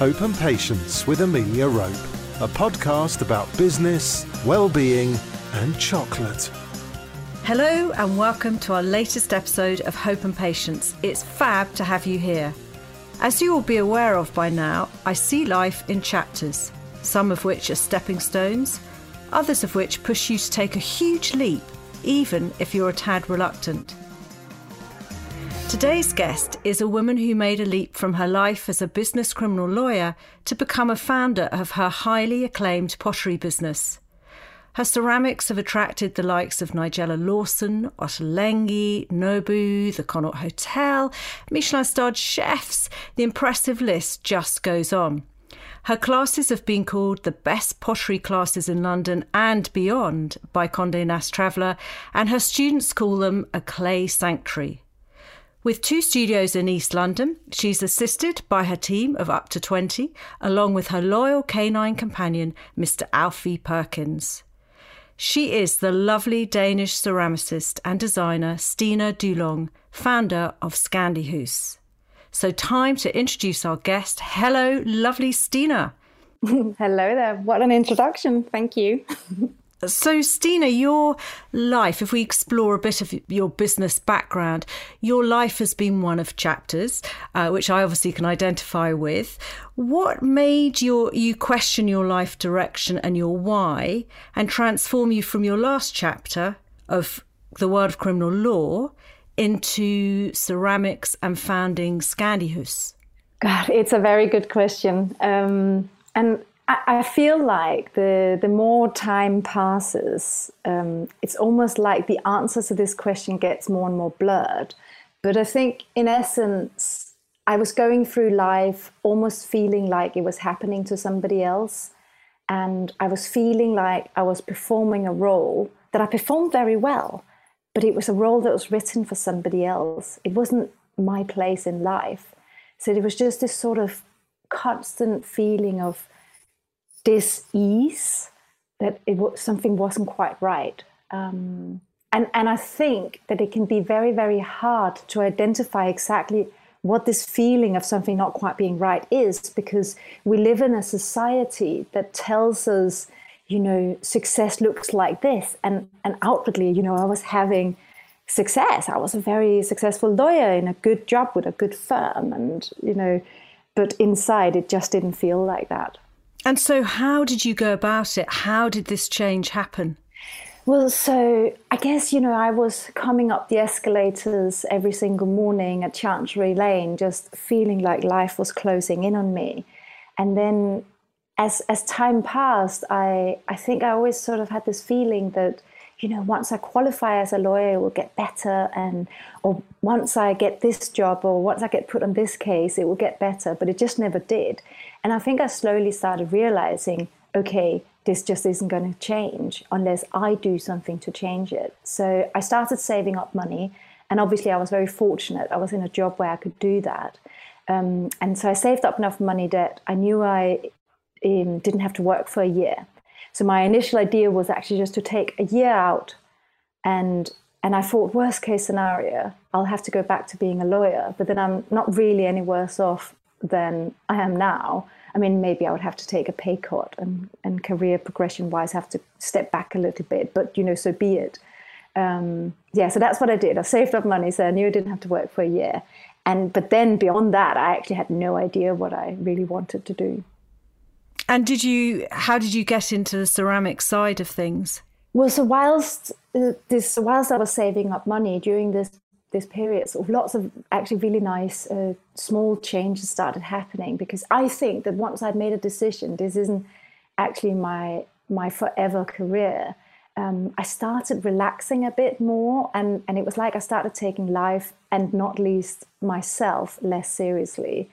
Hope and Patience with Amelia Rope, a podcast about business, well-being and chocolate. Hello and welcome to our latest episode of Hope and Patience. It's fab to have you here. As you will be aware of by now, I see life in chapters, some of which are stepping stones, others of which push you to take a huge leap, even if you're a tad reluctant. Today's guest is a woman who made a leap from her life as a business criminal lawyer to become a founder of her highly acclaimed pottery business. Her ceramics have attracted the likes of Nigella Lawson, Ottolenghi, Nobu, the Connaught Hotel, Michelin starred chefs. The impressive list just goes on. Her classes have been called the best pottery classes in London and beyond by Condé Nast Traveller, and her students call them a clay sanctuary. With two studios in East London, she's assisted by her team of up to 20, along with her loyal canine companion, Mr. Alfie Perkins. She is the lovely Danish ceramicist and designer Stina Dulong, founder of Scandihuus. So, time to introduce our guest. Hello, lovely Stina. Hello there. What an introduction. Thank you. So, Stina, your life, if we explore a bit of your business background, your life has been one of chapters, uh, which I obviously can identify with. What made your you question your life direction and your why, and transform you from your last chapter of the world of criminal law into ceramics and founding Scandihus? God, it's a very good question. Um, and I feel like the the more time passes, um, it's almost like the answer to this question gets more and more blurred. But I think, in essence, I was going through life almost feeling like it was happening to somebody else, and I was feeling like I was performing a role that I performed very well, but it was a role that was written for somebody else. It wasn't my place in life. So it was just this sort of constant feeling of dis-ease that it was, something wasn't quite right. Um, and, and I think that it can be very, very hard to identify exactly what this feeling of something not quite being right is because we live in a society that tells us, you know, success looks like this. And, and outwardly, you know, I was having success. I was a very successful lawyer in a good job with a good firm. And, you know, but inside it just didn't feel like that. And so, how did you go about it? How did this change happen? Well, so I guess, you know, I was coming up the escalators every single morning at Chancery Lane, just feeling like life was closing in on me. And then as, as time passed, I, I think I always sort of had this feeling that, you know, once I qualify as a lawyer, it will get better. And, or once I get this job, or once I get put on this case, it will get better. But it just never did. And I think I slowly started realizing okay, this just isn't going to change unless I do something to change it. So I started saving up money. And obviously, I was very fortunate. I was in a job where I could do that. Um, and so I saved up enough money that I knew I um, didn't have to work for a year. So my initial idea was actually just to take a year out and and I thought worst case scenario, I'll have to go back to being a lawyer, but then I'm not really any worse off than I am now. I mean, maybe I would have to take a pay cut and, and career progression wise have to step back a little bit, but you know, so be it. Um, yeah, so that's what I did. I saved up money, so I knew I didn't have to work for a year. And but then beyond that, I actually had no idea what I really wanted to do. And did you? How did you get into the ceramic side of things? Well, so whilst uh, this, whilst I was saving up money during this this period, so lots of actually really nice uh, small changes started happening because I think that once I'd made a decision, this isn't actually my my forever career. Um, I started relaxing a bit more, and and it was like I started taking life and not least myself less seriously,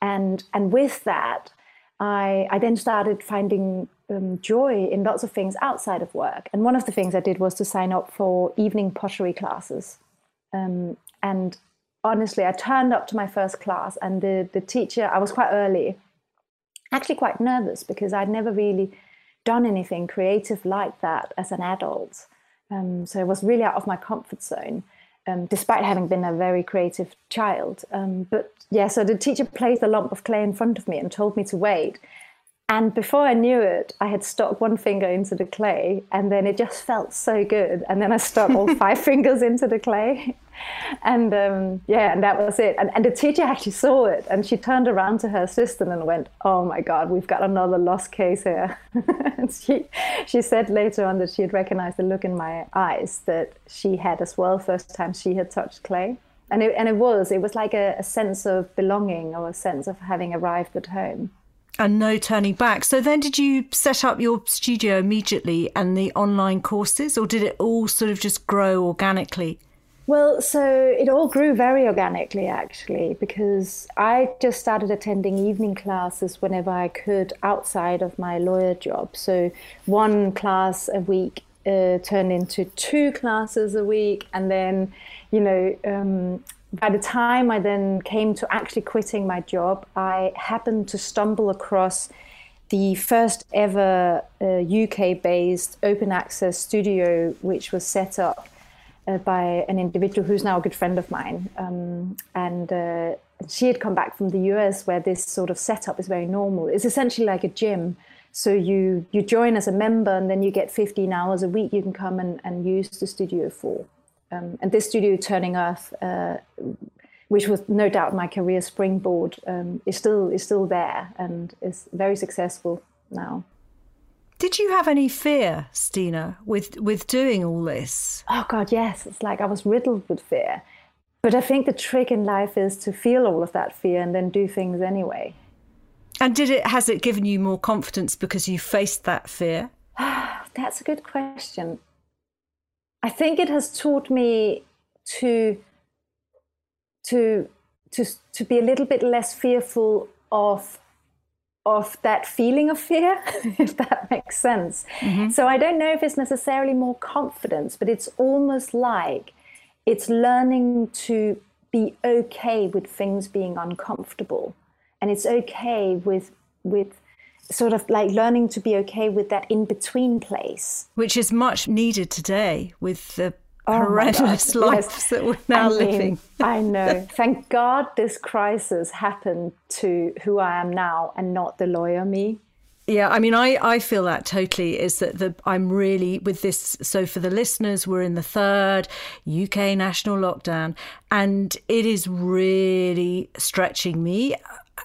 and and with that, I I then started finding um, joy in lots of things outside of work. And one of the things I did was to sign up for evening pottery classes. Um, and honestly, I turned up to my first class, and the, the teacher, I was quite early, actually quite nervous because I'd never really done anything creative like that as an adult. Um, so it was really out of my comfort zone. um, despite having been a very creative child. Um, but yeah, so the teacher placed a lump of clay in front of me and told me to wait. And before I knew it, I had stuck one finger into the clay, and then it just felt so good. And then I stuck all five fingers into the clay, and um, yeah, and that was it. And, and the teacher actually saw it, and she turned around to her assistant and went, "Oh my God, we've got another lost case here." and she she said later on that she had recognized the look in my eyes that she had as well first time she had touched clay. And it, and it was it was like a, a sense of belonging or a sense of having arrived at home and no turning back. So then did you set up your studio immediately and the online courses or did it all sort of just grow organically? Well, so it all grew very organically actually because I just started attending evening classes whenever I could outside of my lawyer job. So one class a week uh, turned into two classes a week and then you know um, by the time I then came to actually quitting my job, I happened to stumble across the first ever uh, UK based open access studio, which was set up uh, by an individual who's now a good friend of mine. Um, and uh, she had come back from the US where this sort of setup is very normal. It's essentially like a gym. So you, you join as a member and then you get 15 hours a week you can come and, and use the studio for. Um, and this studio, Turning Earth, uh, which was no doubt my career springboard, um, is still is still there and is very successful now. Did you have any fear, Stina, with with doing all this? Oh God, yes. It's like I was riddled with fear. But I think the trick in life is to feel all of that fear and then do things anyway. And did it has it given you more confidence because you faced that fear? That's a good question. I think it has taught me to to to to be a little bit less fearful of of that feeling of fear, if that makes sense. Mm-hmm. So I don't know if it's necessarily more confidence, but it's almost like it's learning to be okay with things being uncomfortable, and it's okay with with sort of like learning to be okay with that in between place. Which is much needed today with the oh horrendous lives yes. that we're now I mean, living. I know. Thank God this crisis happened to who I am now and not the lawyer me. Yeah, I mean, I, I feel that totally is that the I'm really with this. So for the listeners, we're in the third UK national lockdown, and it is really stretching me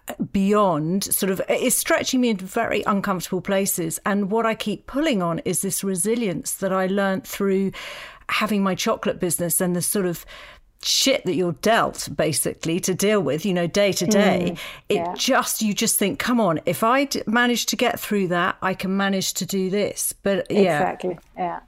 uh, beyond sort of is stretching me into very uncomfortable places and what i keep pulling on is this resilience that i learned through having my chocolate business and the sort of shit that you're dealt basically to deal with you know day to day mm, yeah. it just you just think come on if I manage to get through that i can manage to do this but yeah exactly yeah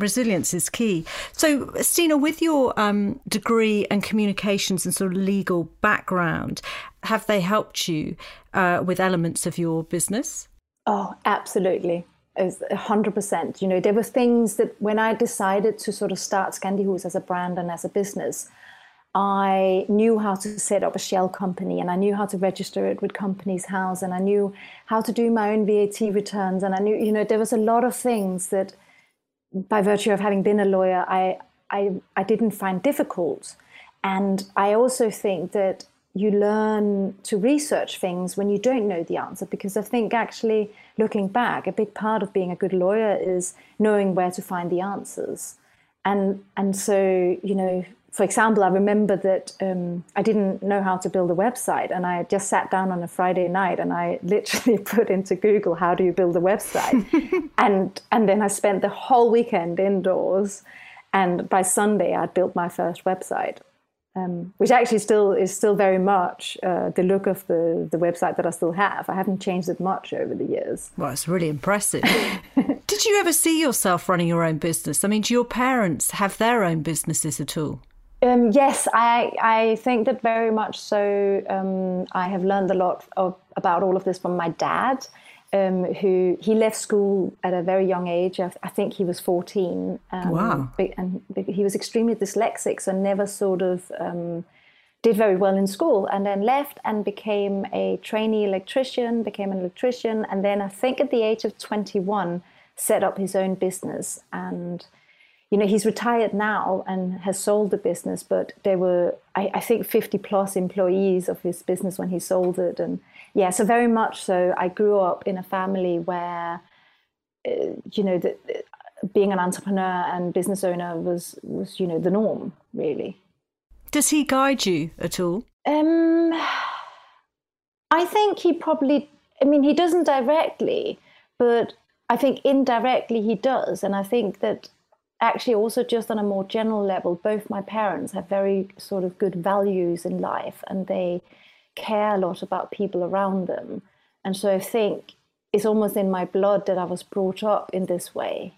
resilience is key. So, Stina, with your um, degree and communications and sort of legal background, have they helped you uh, with elements of your business? Oh, absolutely. As 100%. You know, there were things that when I decided to sort of start Scandi as a brand and as a business, I knew how to set up a shell company and I knew how to register it with Companies House and I knew how to do my own VAT returns. And I knew, you know, there was a lot of things that by virtue of having been a lawyer, I, I, I didn't find difficult. And I also think that you learn to research things when you don't know the answer because I think actually looking back, a big part of being a good lawyer is knowing where to find the answers. And and so, you know, for example, I remember that um, I didn't know how to build a website, and I just sat down on a Friday night and I literally put into Google how do you build a website, and and then I spent the whole weekend indoors, and by Sunday I'd built my first website, um, which actually still is still very much uh, the look of the the website that I still have. I haven't changed it much over the years. Well, it's really impressive. Did you ever see yourself running your own business? I mean, do your parents have their own businesses at all? Um, yes, I, I think that very much so. Um, I have learned a lot of, about all of this from my dad, um, who he left school at a very young age. I, I think he was 14. Um, wow. And he was extremely dyslexic, so never sort of um, did very well in school, and then left and became a trainee electrician, became an electrician, and then I think at the age of 21 set up his own business and you know, he's retired now and has sold the business, but there were, I, I, think, 50 plus employees of his business when he sold it. And yeah, so very much so. I grew up in a family where, uh, you know, the, being an entrepreneur and business owner was, was, you know, the norm, really. Does he guide you at all? Um, I think he probably, I mean, he doesn't directly, but I think indirectly he does. And I think that actually also just on a more general level both my parents have very sort of good values in life and they care a lot about people around them. And so i think it's almost in my blood that i was brought up in this way.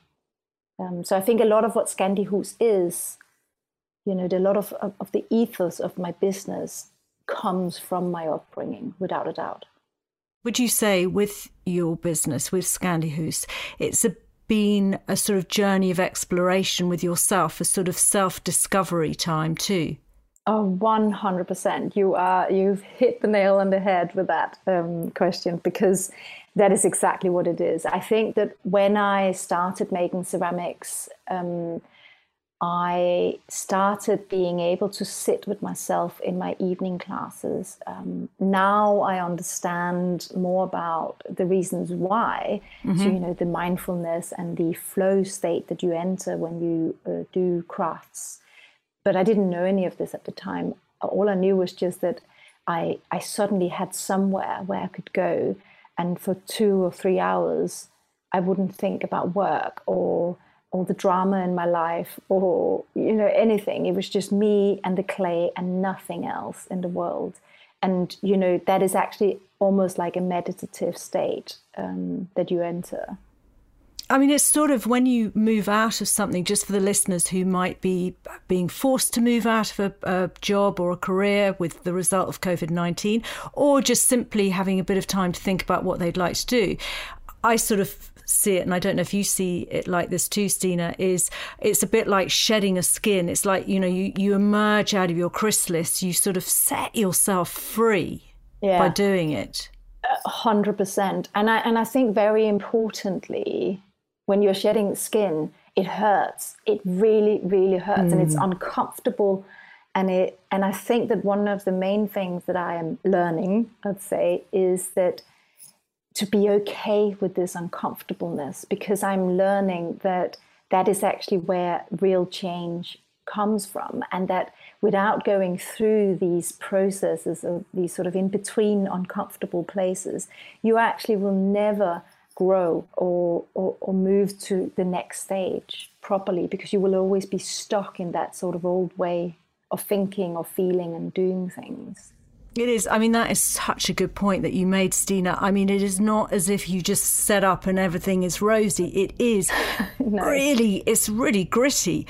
Um, so i think a lot of what Scandihus is you know a lot of, of, of the ethos of my business comes from my upbringing without a doubt. Would you say with your business with Scandihus, it's a been a sort of journey of exploration with yourself, a sort of self discovery time too? Oh, 100%. You are, you've hit the nail on the head with that um, question because that is exactly what it is. I think that when I started making ceramics, um, I started being able to sit with myself in my evening classes. Um, now I understand more about the reasons why. Mm-hmm. So, you know, the mindfulness and the flow state that you enter when you uh, do crafts. But I didn't know any of this at the time. All I knew was just that I, I suddenly had somewhere where I could go, and for two or three hours, I wouldn't think about work or or the drama in my life or you know anything. It was just me and the clay and nothing else in the world. And you know that is actually almost like a meditative state um, that you enter I mean, it's sort of when you move out of something, just for the listeners who might be being forced to move out of a, a job or a career with the result of COVID 19, or just simply having a bit of time to think about what they'd like to do. I sort of see it, and I don't know if you see it like this too, Stina, is it's a bit like shedding a skin. It's like, you know, you, you emerge out of your chrysalis, you sort of set yourself free yeah. by doing it. hundred percent. And I and I think very importantly, when you're shedding skin, it hurts. It really, really hurts mm. and it's mm. uncomfortable. And it and I think that one of the main things that I am learning, I'd say, is that to be okay with this uncomfortableness because I'm learning that that is actually where real change comes from and that without going through these processes of these sort of in between uncomfortable places you actually will never grow or, or, or move to the next stage properly because you will always be stuck in that sort of old way of thinking or feeling and doing things it is. I mean, that is such a good point that you made, Stina. I mean, it is not as if you just set up and everything is rosy. It is no. really, it's really gritty.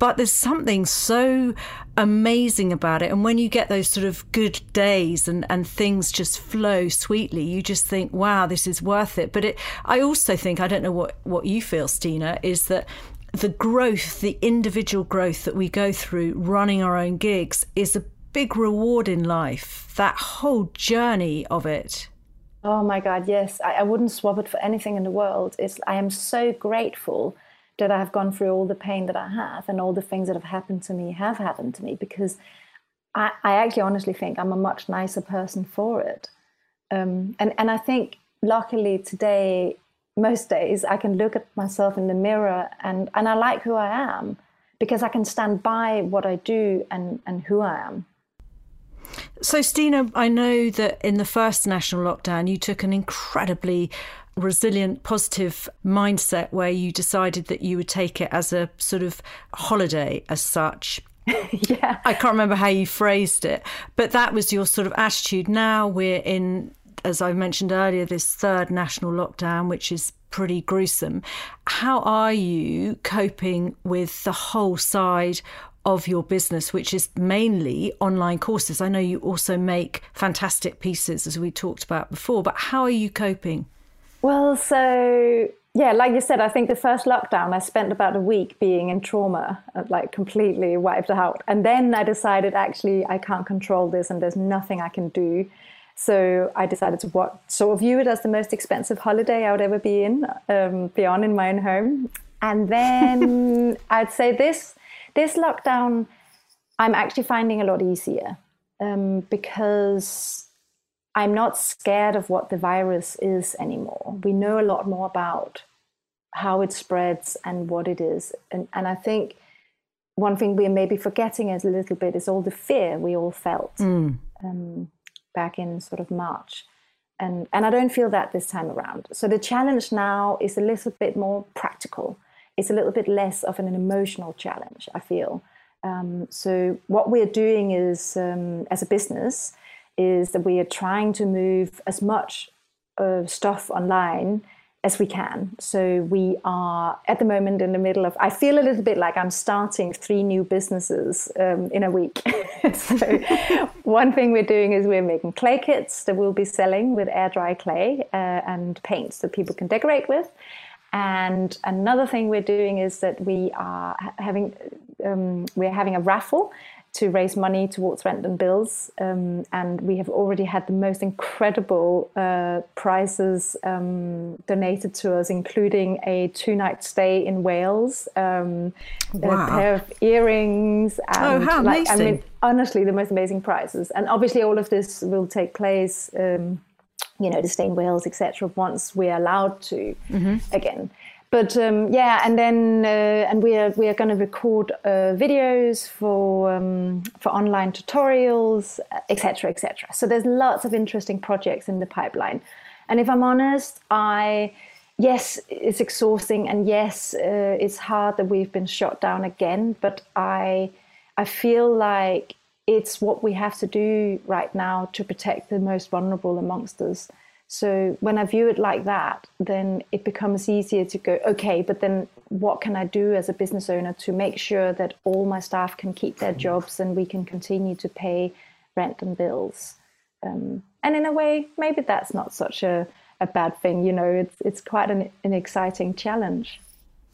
But there's something so amazing about it. And when you get those sort of good days and, and things just flow sweetly, you just think, wow, this is worth it. But it, I also think, I don't know what, what you feel, Stina, is that the growth, the individual growth that we go through running our own gigs is a big reward in life, that whole journey of it. Oh my God, yes. I, I, wouldn't swap it for anything in the world. It's, I am so grateful that I have gone through all the pain that I have and all the things that have happened to me have happened to me because I, I actually honestly think I'm a much nicer person for it. Um, and, and I think luckily today, most days, I can look at myself in the mirror and, and I like who I am because I can stand by what I do and, and who I am. So, Stina, I know that in the first national lockdown, you took an incredibly resilient, positive mindset where you decided that you would take it as a sort of holiday as such. yeah. I can't remember how you phrased it, but that was your sort of attitude. Now we're in, as I mentioned earlier, this third national lockdown, which is pretty gruesome. How are you coping with the whole side of your business, which is mainly online courses. I know you also make fantastic pieces, as we talked about before, but how are you coping? Well, so yeah, like you said, I think the first lockdown, I spent about a week being in trauma, uh, like completely wiped out. And then I decided actually I can't control this and there's nothing I can do. So I decided to what sort of view it as the most expensive holiday I would ever be in, um, be on in my own home. And then I'd say this this lockdown, I'm actually finding a lot easier um, because I'm not scared of what the virus is anymore. We know a lot more about how it spreads and what it is. And, and I think one thing we're maybe forgetting is a little bit is all the fear we all felt mm. um, back in sort of March. And, and I don't feel that this time around. So the challenge now is a little bit more practical. It's a little bit less of an emotional challenge, I feel. Um, so what we're doing is, um, as a business, is that we are trying to move as much of stuff online as we can. So we are at the moment in the middle of. I feel a little bit like I'm starting three new businesses um, in a week. so one thing we're doing is we're making clay kits that we'll be selling with air dry clay uh, and paints that people can decorate with. And another thing we're doing is that we are having um, we're having a raffle to raise money towards rent and bills. Um, and we have already had the most incredible uh, prizes um, donated to us, including a two night stay in Wales, um, wow. a pair of earrings. And oh, how like, amazing! I mean, honestly, the most amazing prizes. And obviously, all of this will take place. You know, to stay in Wales, etc. Once we're allowed to mm-hmm. again but um, yeah, and then uh, and we are we are going to record uh, videos for um, for online tutorials, etc., etc. So there's lots of interesting projects in the pipeline, and if I'm honest, I yes, it's exhausting, and yes, uh, it's hard that we've been shut down again. But I I feel like it's what we have to do right now to protect the most vulnerable amongst us. So when I view it like that, then it becomes easier to go, okay, but then what can I do as a business owner to make sure that all my staff can keep their jobs and we can continue to pay rent and bills? Um, and in a way, maybe that's not such a, a bad thing. You know, it's, it's quite an, an exciting challenge.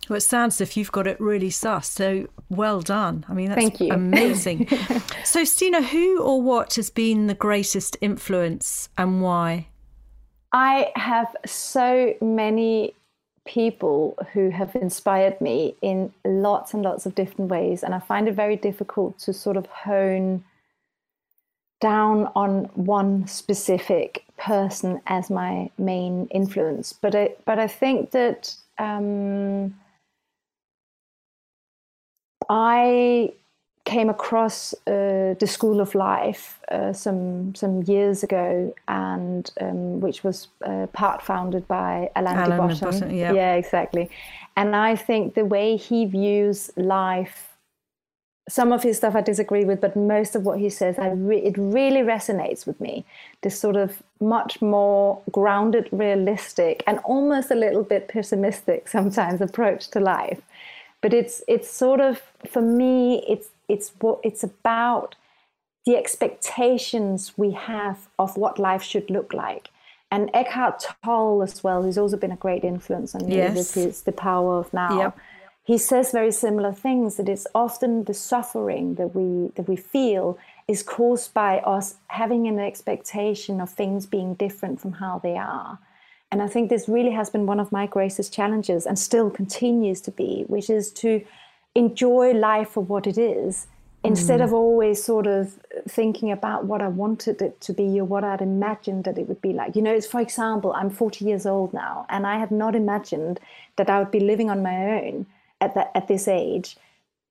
Well, it sounds as if you've got it really sus. So well done. I mean, that's Thank you. amazing. so, Stina, who or what has been the greatest influence and why? I have so many people who have inspired me in lots and lots of different ways. And I find it very difficult to sort of hone down on one specific person as my main influence. But I, but I think that um, I came across uh, the School of Life uh, some some years ago, and um, which was uh, part founded by Alain, Alain de Botton. Yeah. yeah, exactly. And I think the way he views life, some of his stuff I disagree with, but most of what he says, I re- it really resonates with me. This sort of much more grounded, realistic, and almost a little bit pessimistic sometimes approach to life. But it's it's sort of for me, it's it's what it's about the expectations we have of what life should look like. And Eckhart Tolle as well, who's also been a great influence on me yes. with his The Power of Now. Yep. He says very similar things that it's often the suffering that we that we feel is caused by us having an expectation of things being different from how they are. And I think this really has been one of my greatest challenges and still continues to be, which is to enjoy life for what it is instead mm. of always sort of thinking about what I wanted it to be or what I'd imagined that it would be like. You know, it's for example, I'm 40 years old now, and I had not imagined that I would be living on my own at that at this age.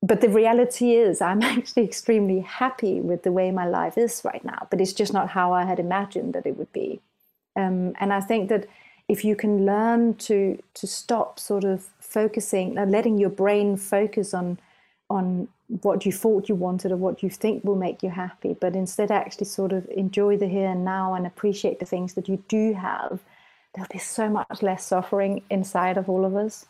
But the reality is, I'm actually extremely happy with the way my life is right now. But it's just not how I had imagined that it would be. Um, and I think that if you can learn to to stop sort of focusing, uh, letting your brain focus on on what you thought you wanted or what you think will make you happy, but instead actually sort of enjoy the here and now and appreciate the things that you do have, there'll be so much less suffering inside of all of us.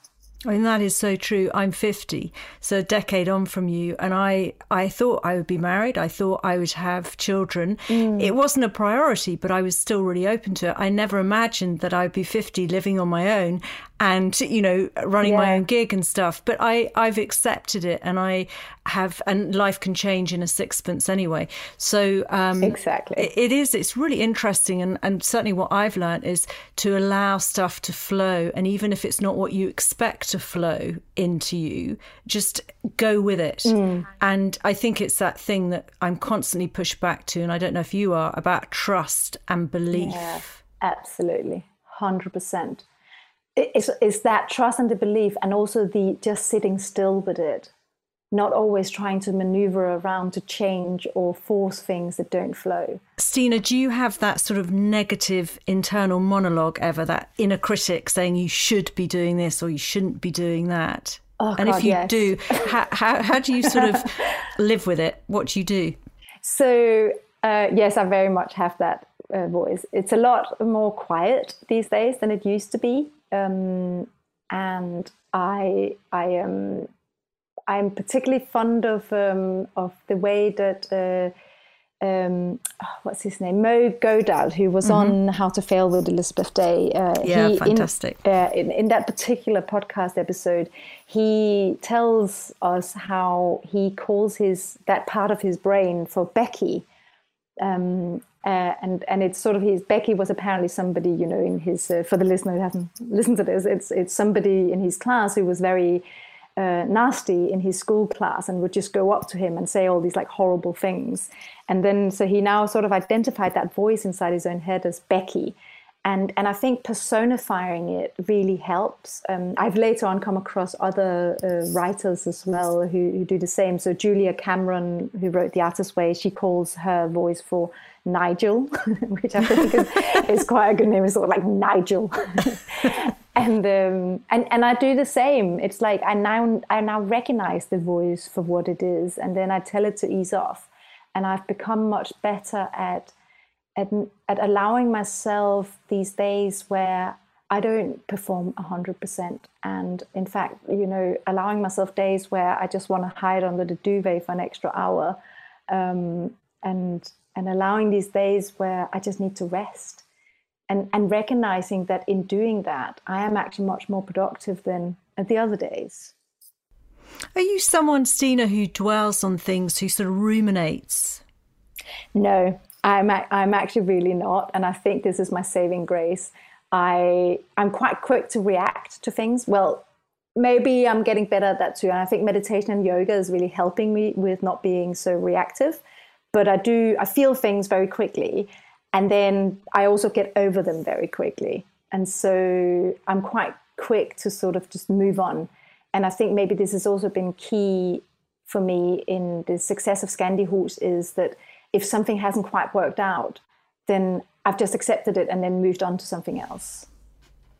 I mean that is so true. I'm 50, so a decade on from you, and I I thought I would be married. I thought I would have children. Mm. It wasn't a priority, but I was still really open to it. I never imagined that I'd be 50 living on my own and you know running yeah. my own gig and stuff. But I I've accepted it, and I have and life can change in a sixpence anyway. So um, exactly, it, it is. It's really interesting, and and certainly what I've learned is to allow stuff to flow, and even if it's not what you expect to flow into you. Just go with it. Mm. And I think it's that thing that I'm constantly pushed back to, and I don't know if you are, about trust and belief. Yeah, absolutely. 100%. It's, it's that trust and the belief, and also the just sitting still with it not always trying to maneuver around to change or force things that don't flow. Stina, do you have that sort of negative internal monologue ever, that inner critic saying you should be doing this or you shouldn't be doing that? Oh, and God, if you yes. do, how, how, how, do you sort of live with it? What do you do? So, uh, yes, I very much have that uh, voice. It's a lot more quiet these days than it used to be. Um, and I, I am. I'm particularly fond of um, of the way that uh, um, oh, what's his name Mo Gawdat, who was mm-hmm. on How to Fail with Elizabeth Day. Uh, yeah, he, fantastic. In, uh, in, in, that particular podcast episode, he tells us how he calls his that part of his brain for Becky. Um, uh, and and it's sort of his Becky was apparently somebody you know in his uh, for the listener who hasn't listened to this it's it's somebody in his class who was very uh, nasty in his school class and would just go up to him and say all these like horrible things. And then so he now sort of identified that voice inside his own head as Becky. And, and I think personifying it really helps. Um, I've later on come across other uh, writers as well who, who do the same. So Julia Cameron, who wrote The Artist's Way, she calls her voice for Nigel, which I think is, is quite a good name. It's sort of like Nigel. and um, and and I do the same. It's like I now I now recognize the voice for what it is, and then I tell it to ease off. And I've become much better at at at allowing myself these days where I don't perform hundred percent, and in fact, you know, allowing myself days where I just want to hide under the duvet for an extra hour, um, and and allowing these days where I just need to rest and, and recognizing that in doing that, I am actually much more productive than at the other days. Are you someone, Stina, who dwells on things, who sort of ruminates? No, I'm, I'm actually really not. And I think this is my saving grace. I, I'm quite quick to react to things. Well, maybe I'm getting better at that too. And I think meditation and yoga is really helping me with not being so reactive. But I do, I feel things very quickly. And then I also get over them very quickly. And so I'm quite quick to sort of just move on. And I think maybe this has also been key for me in the success of Scandi is that if something hasn't quite worked out, then I've just accepted it and then moved on to something else.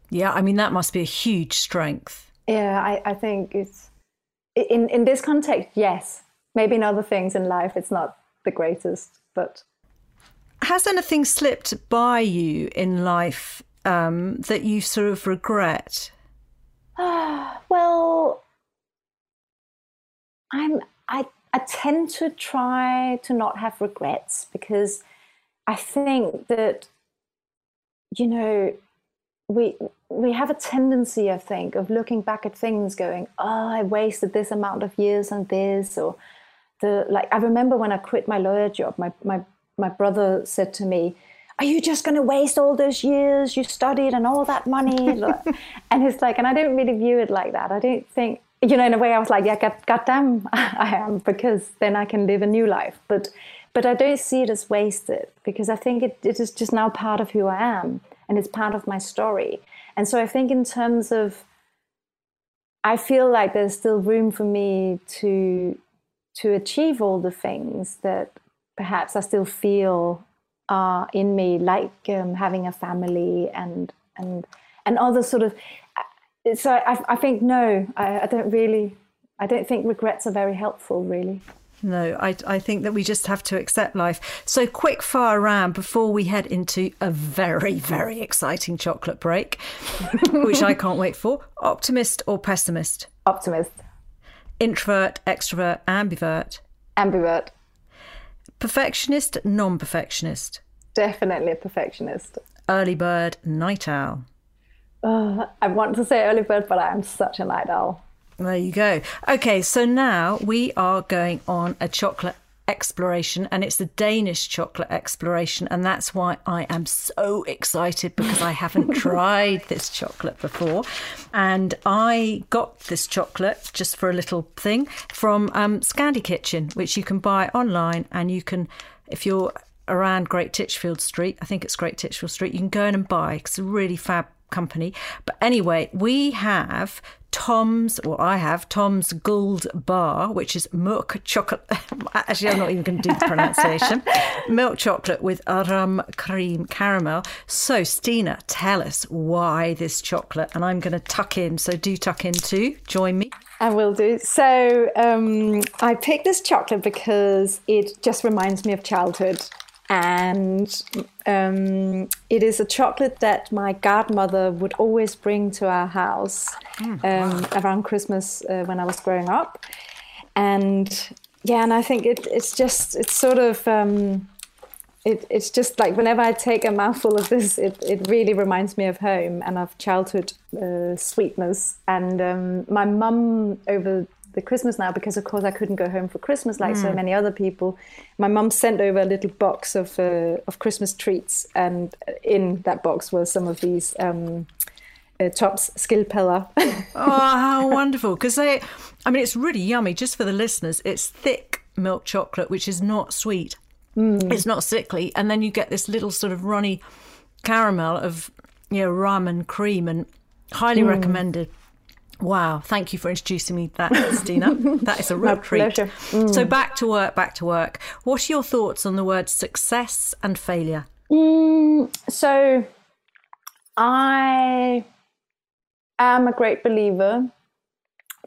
Yeah, I mean, that must be a huge strength. Yeah, I, I think it's in, in this context, yes. Maybe in other things in life, it's not the greatest, but has anything slipped by you in life um, that you sort of regret? well, I'm I I tend to try to not have regrets because I think that you know we we have a tendency, I think, of looking back at things, going, "Oh, I wasted this amount of years on this," or the like. I remember when I quit my lawyer job, my my my brother said to me, are you just going to waste all those years you studied and all that money? and it's like, and I don't really view it like that. I don't think, you know, in a way I was like, yeah, God, goddamn, I am, because then I can live a new life. But, but I don't see it as wasted because I think it, it is just now part of who I am and it's part of my story. And so I think in terms of, I feel like there's still room for me to to achieve all the things that perhaps I still feel uh, in me, like um, having a family and and and other sort of. Uh, so I, I think no, I, I don't really. I don't think regrets are very helpful, really. No, I, I think that we just have to accept life. So, quick fire round before we head into a very, very exciting chocolate break, which I can't wait for. Optimist or pessimist? Optimist. Introvert, extrovert, ambivert? Ambivert. Perfectionist, non perfectionist? Definitely a perfectionist. Early bird, night owl? Uh, I want to say early bird, but I am such a night owl. There you go. Okay, so now we are going on a chocolate exploration, and it's the Danish chocolate exploration. And that's why I am so excited because I haven't tried this chocolate before. And I got this chocolate just for a little thing from um, Scandi Kitchen, which you can buy online. And you can, if you're around Great Titchfield Street, I think it's Great Titchfield Street, you can go in and buy. It's a really fab company. But anyway, we have Tom's, or I have Tom's Gold Bar, which is milk chocolate. Actually, I'm not even going to do the pronunciation. milk chocolate with rum cream caramel. So, Stina, tell us why this chocolate. And I'm going to tuck in. So, do tuck in too. Join me. I will do. So, um, I picked this chocolate because it just reminds me of childhood and um, it is a chocolate that my godmother would always bring to our house mm, um, wow. around Christmas uh, when I was growing up. And yeah, and I think it, it's just it's sort of um, it, it's just like whenever I take a mouthful of this, it, it really reminds me of home and of childhood uh, sweetness. And um, my mum over the Christmas now because of course I couldn't go home for Christmas like mm. so many other people. My mum sent over a little box of uh, of Christmas treats, and in that box were some of these um, uh, Toms skildpadder. oh, how wonderful! Because they, I mean, it's really yummy. Just for the listeners, it's thick milk chocolate, which is not sweet. Mm. It's not sickly, and then you get this little sort of runny caramel of you know rum and cream, and highly mm. recommended. Wow, thank you for introducing me that, Stina. that is a real treat. Mm. So back to work, back to work. What are your thoughts on the words success and failure? Mm, so I am a great believer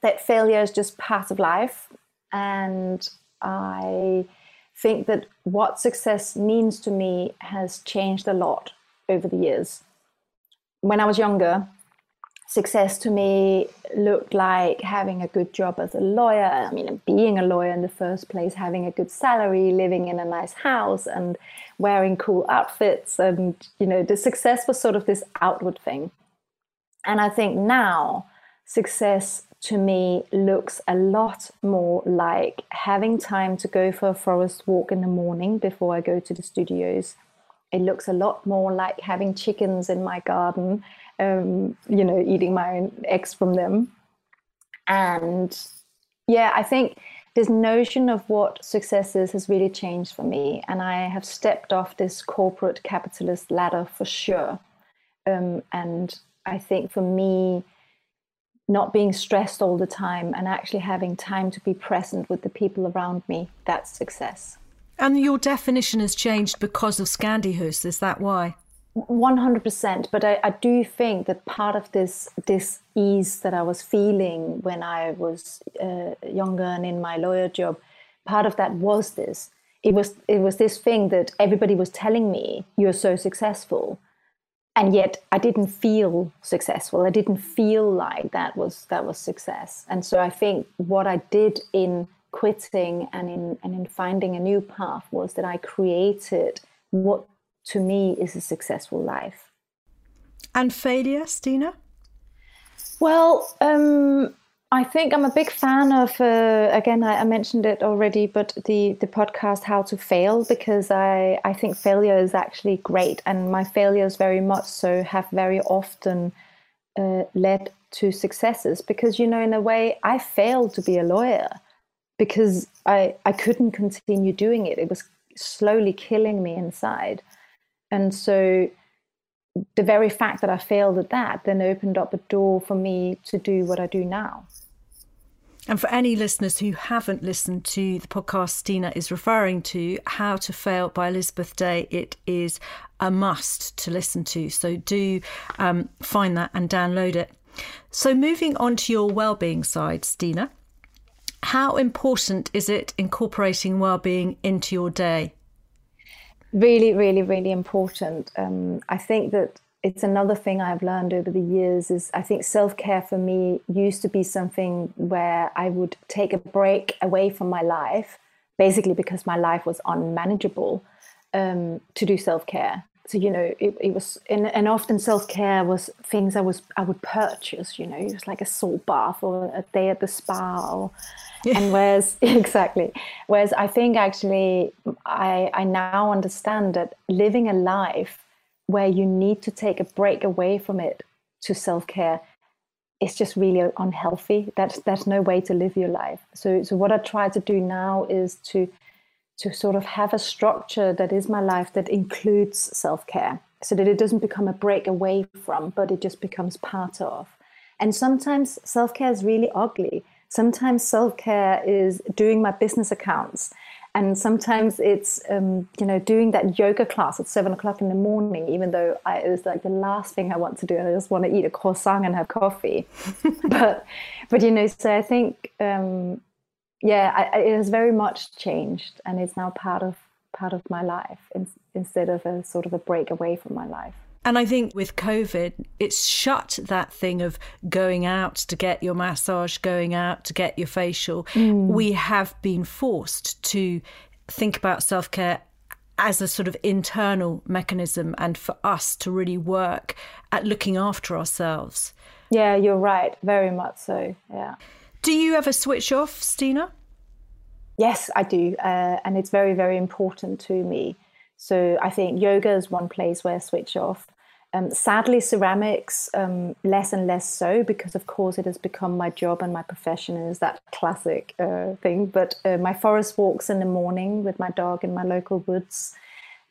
that failure is just part of life. And I think that what success means to me has changed a lot over the years. When I was younger, success to me looked like having a good job as a lawyer. I mean, being a lawyer in the first place, having a good salary, living in a nice house, and wearing cool outfits. And, you know, the success was sort of this outward thing. And I think now success to me looks a lot more like having time to go for a forest walk in the morning before I go to the studios. It looks a lot more like having chickens in my garden um, you know, eating my own eggs from them. And yeah, I think this notion of what success is has really changed for me. And I have stepped off this corporate capitalist ladder for sure. Um, and I think for me, not being stressed all the time and actually having time to be present with the people around me, that's success. And your definition has changed because of Scandihus, is that why? 100% but I, I, do think that part of this this ease that i was feeling when i was uh, younger and in my lawyer job part of that was this. It was it was this thing that everybody was telling me you're so successful. And yet i didn't feel successful. I didn't feel like that was that was success. And so i think what i did in quitting and in and in finding a new path was that i created what to me is a successful life. And failure, Stina? Well, um, I think I'm a big fan of. Uh, again, I, I, mentioned it already, but the the podcast "How to Fail" because I I think failure is actually great, and my failures very much so have very often uh, led to successes. Because you know, in a way, I failed to be a lawyer because I I couldn't continue doing it. It was slowly killing me inside. And so the very fact that I failed at that then opened up a door for me to do what I do now. And for any listeners who haven't listened to the podcast Stina is referring to, How to Fail by Elizabeth Day, it is a must to listen to. So do um, find that and download it. So moving on to your well-being side, Stina, how important is it incorporating well-being into your day? Really, really, really important. Um, I think that it's another thing I've learned over the years is I think self care for me used to be something where I would take a break away from my life, basically because my life was unmanageable, um, to do self care. So you know it, it was and, and often self-care was things i was i would purchase you know it was like a salt bath or a day at the spa or, yeah. and whereas exactly. Whereas i think actually i i now understand that living a life where you need to take a break away from it to self-care it's just really unhealthy. That's that's no way to live your life. So so what i try to do now is to to sort of have a structure that is my life that includes self care so that it doesn't become a break away from, but it just becomes part of. And sometimes self care is really ugly. Sometimes self care is doing my business accounts. And sometimes it's, um, you know, doing that yoga class at seven o'clock in the morning, even though I, it's like the last thing I want to do. I just want to eat a croissant and have coffee. but, but, you know, so I think um, yeah, I, it has very much changed, and it's now part of part of my life in, instead of a sort of a break away from my life. And I think with COVID, it's shut that thing of going out to get your massage, going out to get your facial. Mm. We have been forced to think about self care as a sort of internal mechanism and for us to really work at looking after ourselves. Yeah, you're right. Very much so. Yeah. Do you ever switch off, Stina? Yes, I do. Uh, and it's very, very important to me. So I think yoga is one place where I switch off. Um, sadly, ceramics, um, less and less so, because of course it has become my job and my profession is that classic uh, thing. But uh, my forest walks in the morning with my dog in my local woods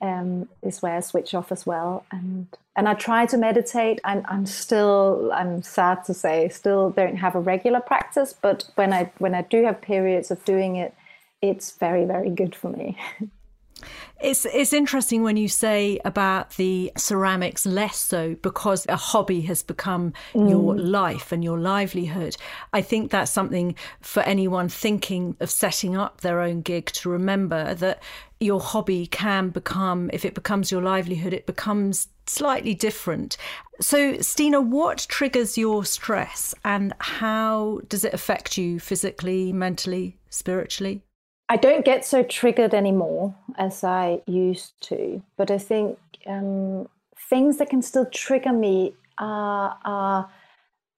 um, is where I switch off as well. And and I try to meditate. And I'm still, I'm sad to say, still don't have a regular practice. But when I when I do have periods of doing it, it's very very good for me. It's it's interesting when you say about the ceramics less so because a hobby has become mm. your life and your livelihood. I think that's something for anyone thinking of setting up their own gig to remember that your hobby can become if it becomes your livelihood it becomes slightly different. So Stina, what triggers your stress and how does it affect you physically, mentally, spiritually? I don't get so triggered anymore as I used to, but I think um, things that can still trigger me are, are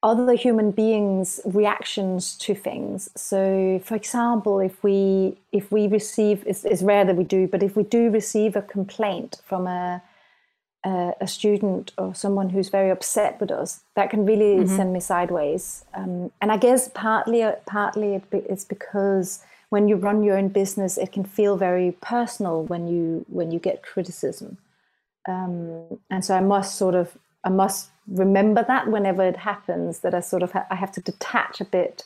other human beings' reactions to things. So, for example, if we if we receive, it's, it's rare that we do, but if we do receive a complaint from a a, a student or someone who's very upset with us, that can really mm-hmm. send me sideways. Um, and I guess partly partly it's because when you run your own business, it can feel very personal when you when you get criticism. Um, and so I must sort of I must remember that whenever it happens that I sort of ha- I have to detach a bit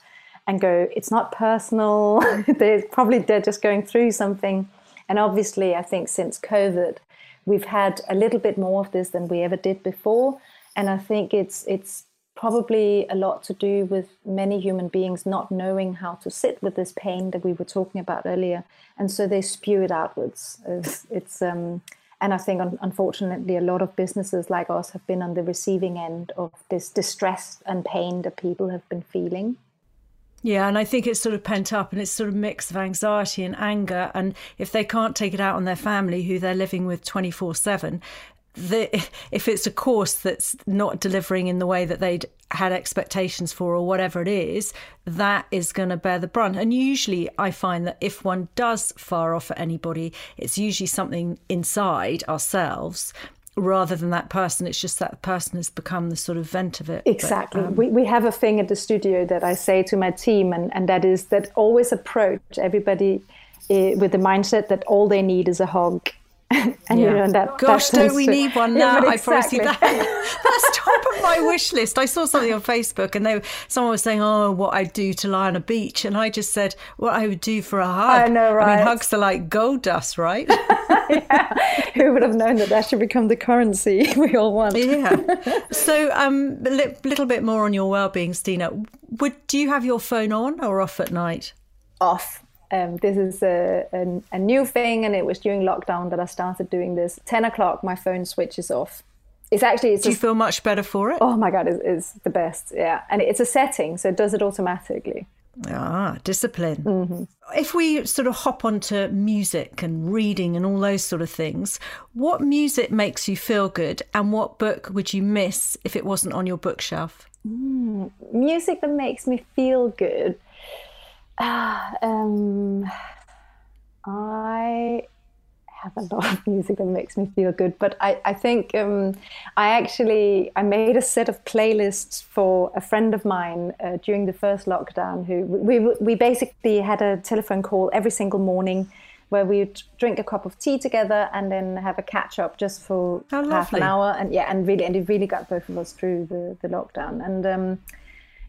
and go. It's not personal. they're probably they're just going through something. And obviously, I think since COVID, we've had a little bit more of this than we ever did before. And I think it's it's probably a lot to do with many human beings not knowing how to sit with this pain that we were talking about earlier, and so they spew it outwards. It's, it's um, and I think unfortunately a lot of businesses like us have been on the receiving end of this distress and pain that people have been feeling. Yeah, and I think it's sort of pent up and it's sort of mix of anxiety and anger. And if they can't take it out on their family, who they're living with 24 7, the, if it's a course that's not delivering in the way that they'd had expectations for or whatever it is, that is going to bear the brunt. And usually I find that if one does fire off at anybody, it's usually something inside ourselves rather than that person. It's just that person has become the sort of vent of it. Exactly. But, um, we, we have a thing at the studio that I say to my team, and, and that is that always approach everybody uh, with the mindset that all they need is a hug and yeah. you know that gosh don't we need one now? yeah, exactly. i promise you that. that's top of my wish list. I saw something on facebook and they someone was saying oh what i'd do to lie on a beach. And i just said what i would do for a hug. I know right i mean hugs are like gold dust right? Yeah. who would have known that that should become the currency we all want? Yeah. So um a li- little bit more on your well-being stina. Would do you have your phone on or off at night? Off um, this is a, a, a, new thing, and it was during lockdown that I started doing this. Ten o'clock, my phone switches off. It's actually. It's Do you feel much better for it? Oh my god, it's, it's the best. Yeah, and it's a setting, so it does it automatically. Ah, discipline. Mm-hmm. If we sort of hop onto music and reading and all those sort of things, what music makes you feel good and what book would you miss if it wasn't on your bookshelf? Mm, music that makes me feel good. Um, I have a lot of music that makes me feel good. But I, I think um, I actually I made a set of playlists for a friend of mine uh, during the first lockdown. Who we we basically had a telephone call every single morning where we would drink a cup of tea together and then have a catch up just for half an hour. And yeah, and really and it really got both of us through the the lockdown. And um,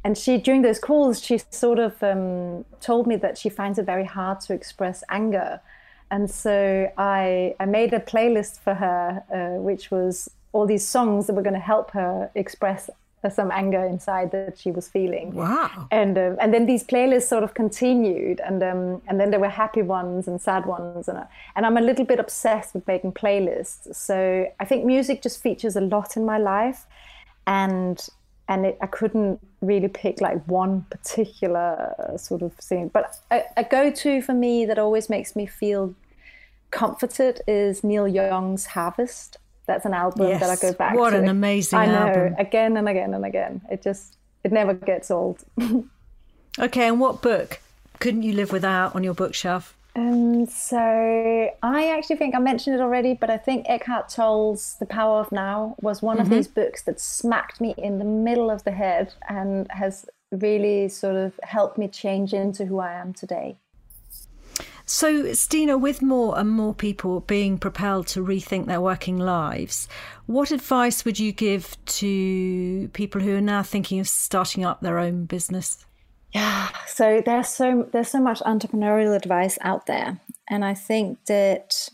and she during those calls she sort of um, told me that she finds it very hard to express anger and so I, I made a playlist for her, uh, which was all these songs that were going to help her express some anger inside that she was feeling. Wow! And um, and then these playlists sort of continued, and um, and then there were happy ones and sad ones, and uh, and I'm a little bit obsessed with making playlists. So I think music just features a lot in my life, and and it, I couldn't really pick like one particular uh, sort of thing. But a, a go-to for me that always makes me feel comforted is Neil Young's Harvest. That's an album yes. that I go back what to. What an amazing I know, album! Again and again and again. It just it never gets old. okay, and what book couldn't you live without on your bookshelf? Um, so I actually think I mentioned it already, but I think Eckhart Tolle's The Power of Now was one mm-hmm. of these books that smacked me in the middle of the head and has really sort of helped me change into who I am today. So, Stina, with more and more people being propelled to rethink their working lives, what advice would you give to people who are now thinking of starting up their own business? Yeah, so there's so there's so much entrepreneurial advice out there, and I think that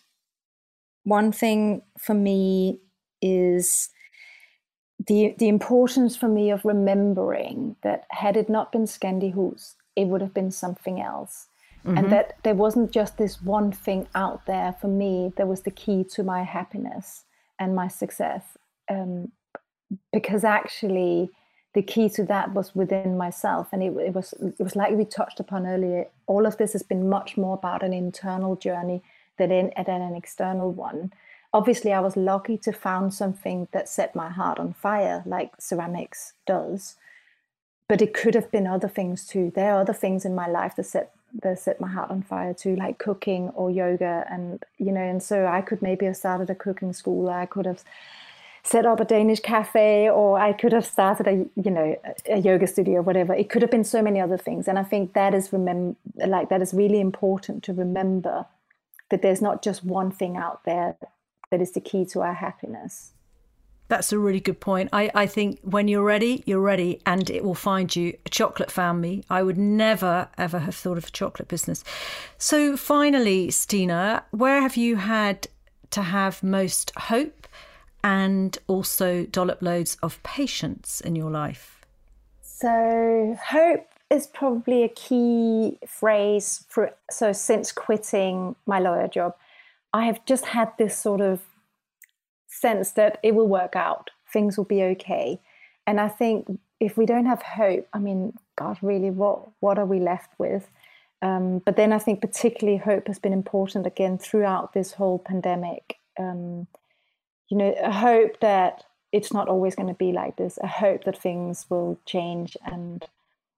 one thing for me is the the importance for me of remembering that had it not been Skandihus, it would have been something else. Mm-hmm. And that there wasn't just this one thing out there for me that was the key to my happiness and my success. Um, because actually, the key to that was within myself. And it, it, was it was like we touched upon earlier all of this has been much more about an internal journey than, in, than an external one. Obviously i was lucky to found something that set my heart on fire like ceramics does. But it could have been other things too. There are other things in my life that set that set my heart on fire too like cooking or yoga and you know and so i could maybe have started a cooking school i could have set up a Danish cafe, or I could have started a you know a yoga studio, or whatever. It could have been so many other things, and I think that is remember like that is really important to remember that there's not just one thing out there that is the key to our happiness. That's a really good point. I, I think when you're ready, you're ready, and it will find you. A chocolate found me. I would never, ever have thought of a chocolate business. So, finally, Stina, where have you had to have most hope and also dollop loads of patience in your life? So, hope is probably a key phrase for so since quitting my lawyer job, I have just had this sort of sense that it will work out, things will be okay. And I think if we don't have hope, I mean, God, really, what what are we left with? Um, but then I think particularly hope has been important again throughout this whole pandemic. Um, you know, a hope that it's not always going to be like this, a hope that things will change, and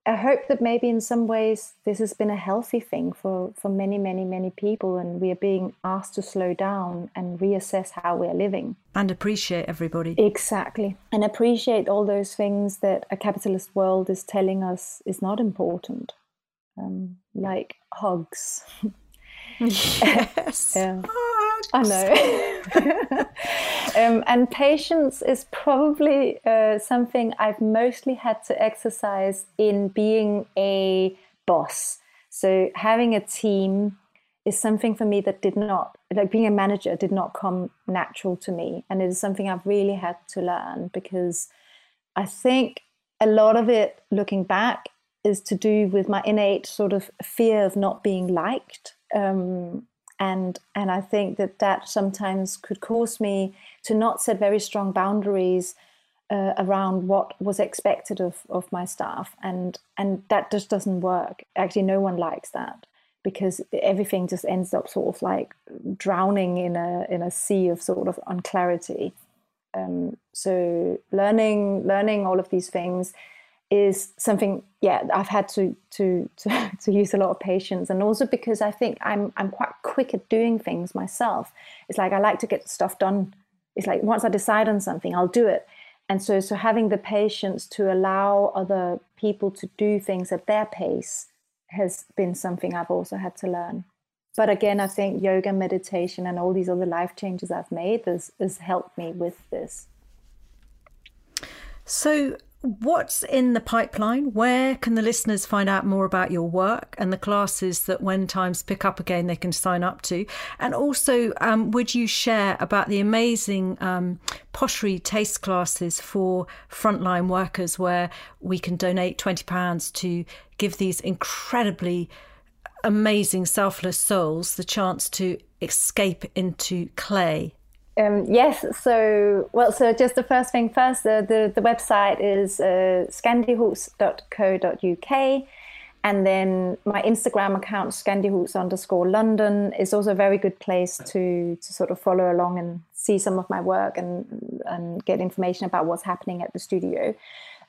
a hope that maybe in some ways this has been a healthy thing for, for many, many, many people, and we are being asked to slow down and reassess how we're living. And appreciate everybody. Exactly. And appreciate all those things that a capitalist world is telling us is not important, um, like hugs. Yes. yeah. I know. um, and patience is probably uh, something I've mostly had to exercise in being a boss. So having a team is something for me that did not, like being a manager, did not come natural to me. And it is something I've really had to learn because I think a lot of it, looking back, is to do with my innate sort of fear of not being liked. Um, and and I think that that sometimes could cause me to not set very strong boundaries uh, around what was expected of, of my staff. And and that just doesn't work. Actually no one likes that because everything just ends up sort of like drowning in a in a sea of sort of unclarity. Um, so learning learning all of these things is something yeah i've had to, to to to use a lot of patience. And also because i think i'm i'm quite quick at doing things myself. It's like i like to get stuff done. It's like once i decide on something i'll do it. And so so having the patience to allow other people to do things at their pace has been something i've also had to learn. But again i think yoga meditation and all these other life changes i've made has, has helped me with this. So what's in the pipeline? Where can the listeners find out more about your work and the classes that, when times pick up again, they can sign up to? And also, um, would you share about the amazing um, pottery taste classes for frontline workers where we can donate £20 to give these incredibly amazing selfless souls the chance to escape into clay um, yes. So, well, so just the first thing first, the, the, the website is uh. And then my Instagram account, Skandihus underscore London, is also a very good place to, to sort of follow along and see some of my work and, and get information about what's happening at the studio.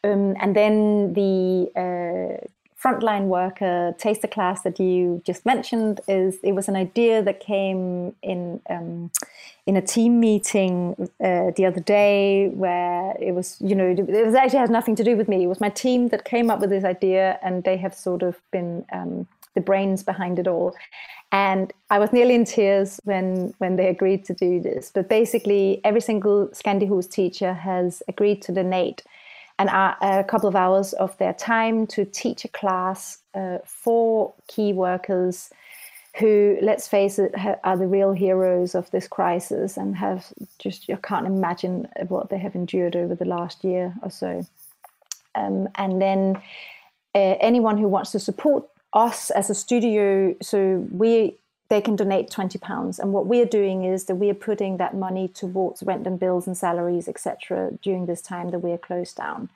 Um, and then the uh, frontline worker taster class that you just mentioned is it was an idea that came in um, in a team meeting uh, the other day where it was you know it was actually has nothing to do with me. It was my team that came up with this idea and they have sort of been um, the brains behind it all. And I was nearly in tears when when they agreed to do this. But basically every single Skandihus teacher has agreed to donate an, a couple of hours of their time to teach a class uh, for key workers who, let's face it, are the real heroes of this crisis and have just, you can't imagine what they have endured over the last year or so. Um, and then uh, anyone who wants to support us as a studio, so we they can donate 20 pounds. And what we're doing is that we are putting that money towards rent and bills and salaries etc during this time that we are closed down.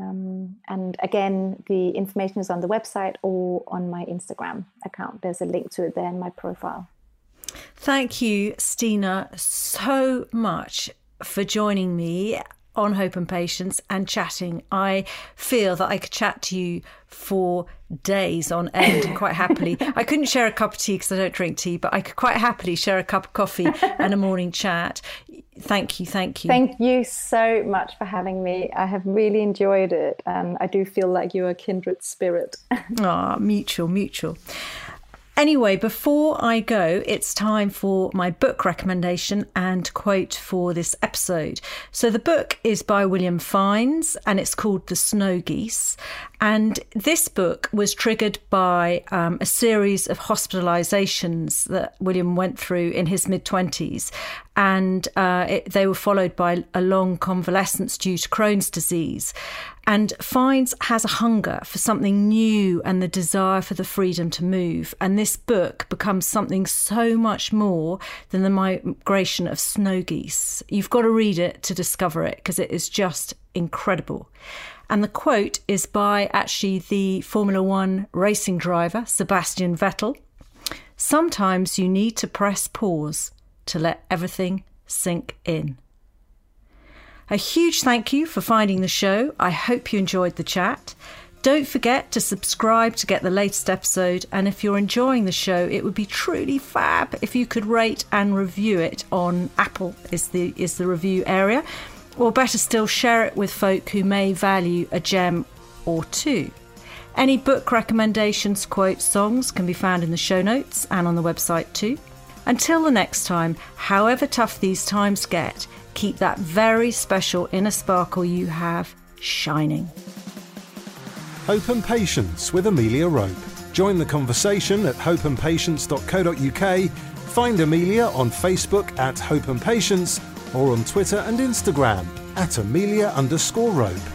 Um, and again the information is on the website or on my instagram account. There's a link to it there in my profile. Thank you stina so much for joining me on Hope and Patience and chatting. I feel that I could chat to you for days on end quite happily. I couldn't share a cup of tea because I don't drink tea, but I could quite happily share a cup of coffee and a morning chat. Thank you, thank you. Thank you so much for having me. I have really enjoyed it and I do feel like you're a kindred spirit. Ah, mutual, mutual. Anyway, before I go, it's time for my book recommendation and quote for this episode. So, the book is by William Fiennes and it's called The Snow Geese. And this book was triggered by um, a series of hospitalizations that William went through in his mid 20s. And uh, it, they were followed by a long convalescence due to Crohn's disease. And Fiennes has a hunger for something new and the desire for the freedom to move. And this book becomes something so much more than the migration of snow geese. You've got to read it to discover it because it is just incredible. And the quote is by actually the Formula One racing driver, Sebastian Vettel. Sometimes you need to press pause to let everything sink in. A huge thank you for finding the show. I hope you enjoyed the chat. Don't forget to subscribe to get the latest episode. And if you're enjoying the show, it would be truly fab if you could rate and review it on Apple is the is the review area or better still, share it with folk who may value a gem or two. Any book recommendations, quotes, songs can be found in the show notes and on the website too. Until the next time, however tough these times get, keep that very special inner sparkle you have shining. Hope and Patience with Amelia Rope. Join the conversation at hopeandpatience.co.uk. Find Amelia on Facebook at Hope and Patience or on Twitter and Instagram at Amelia underscore Rope.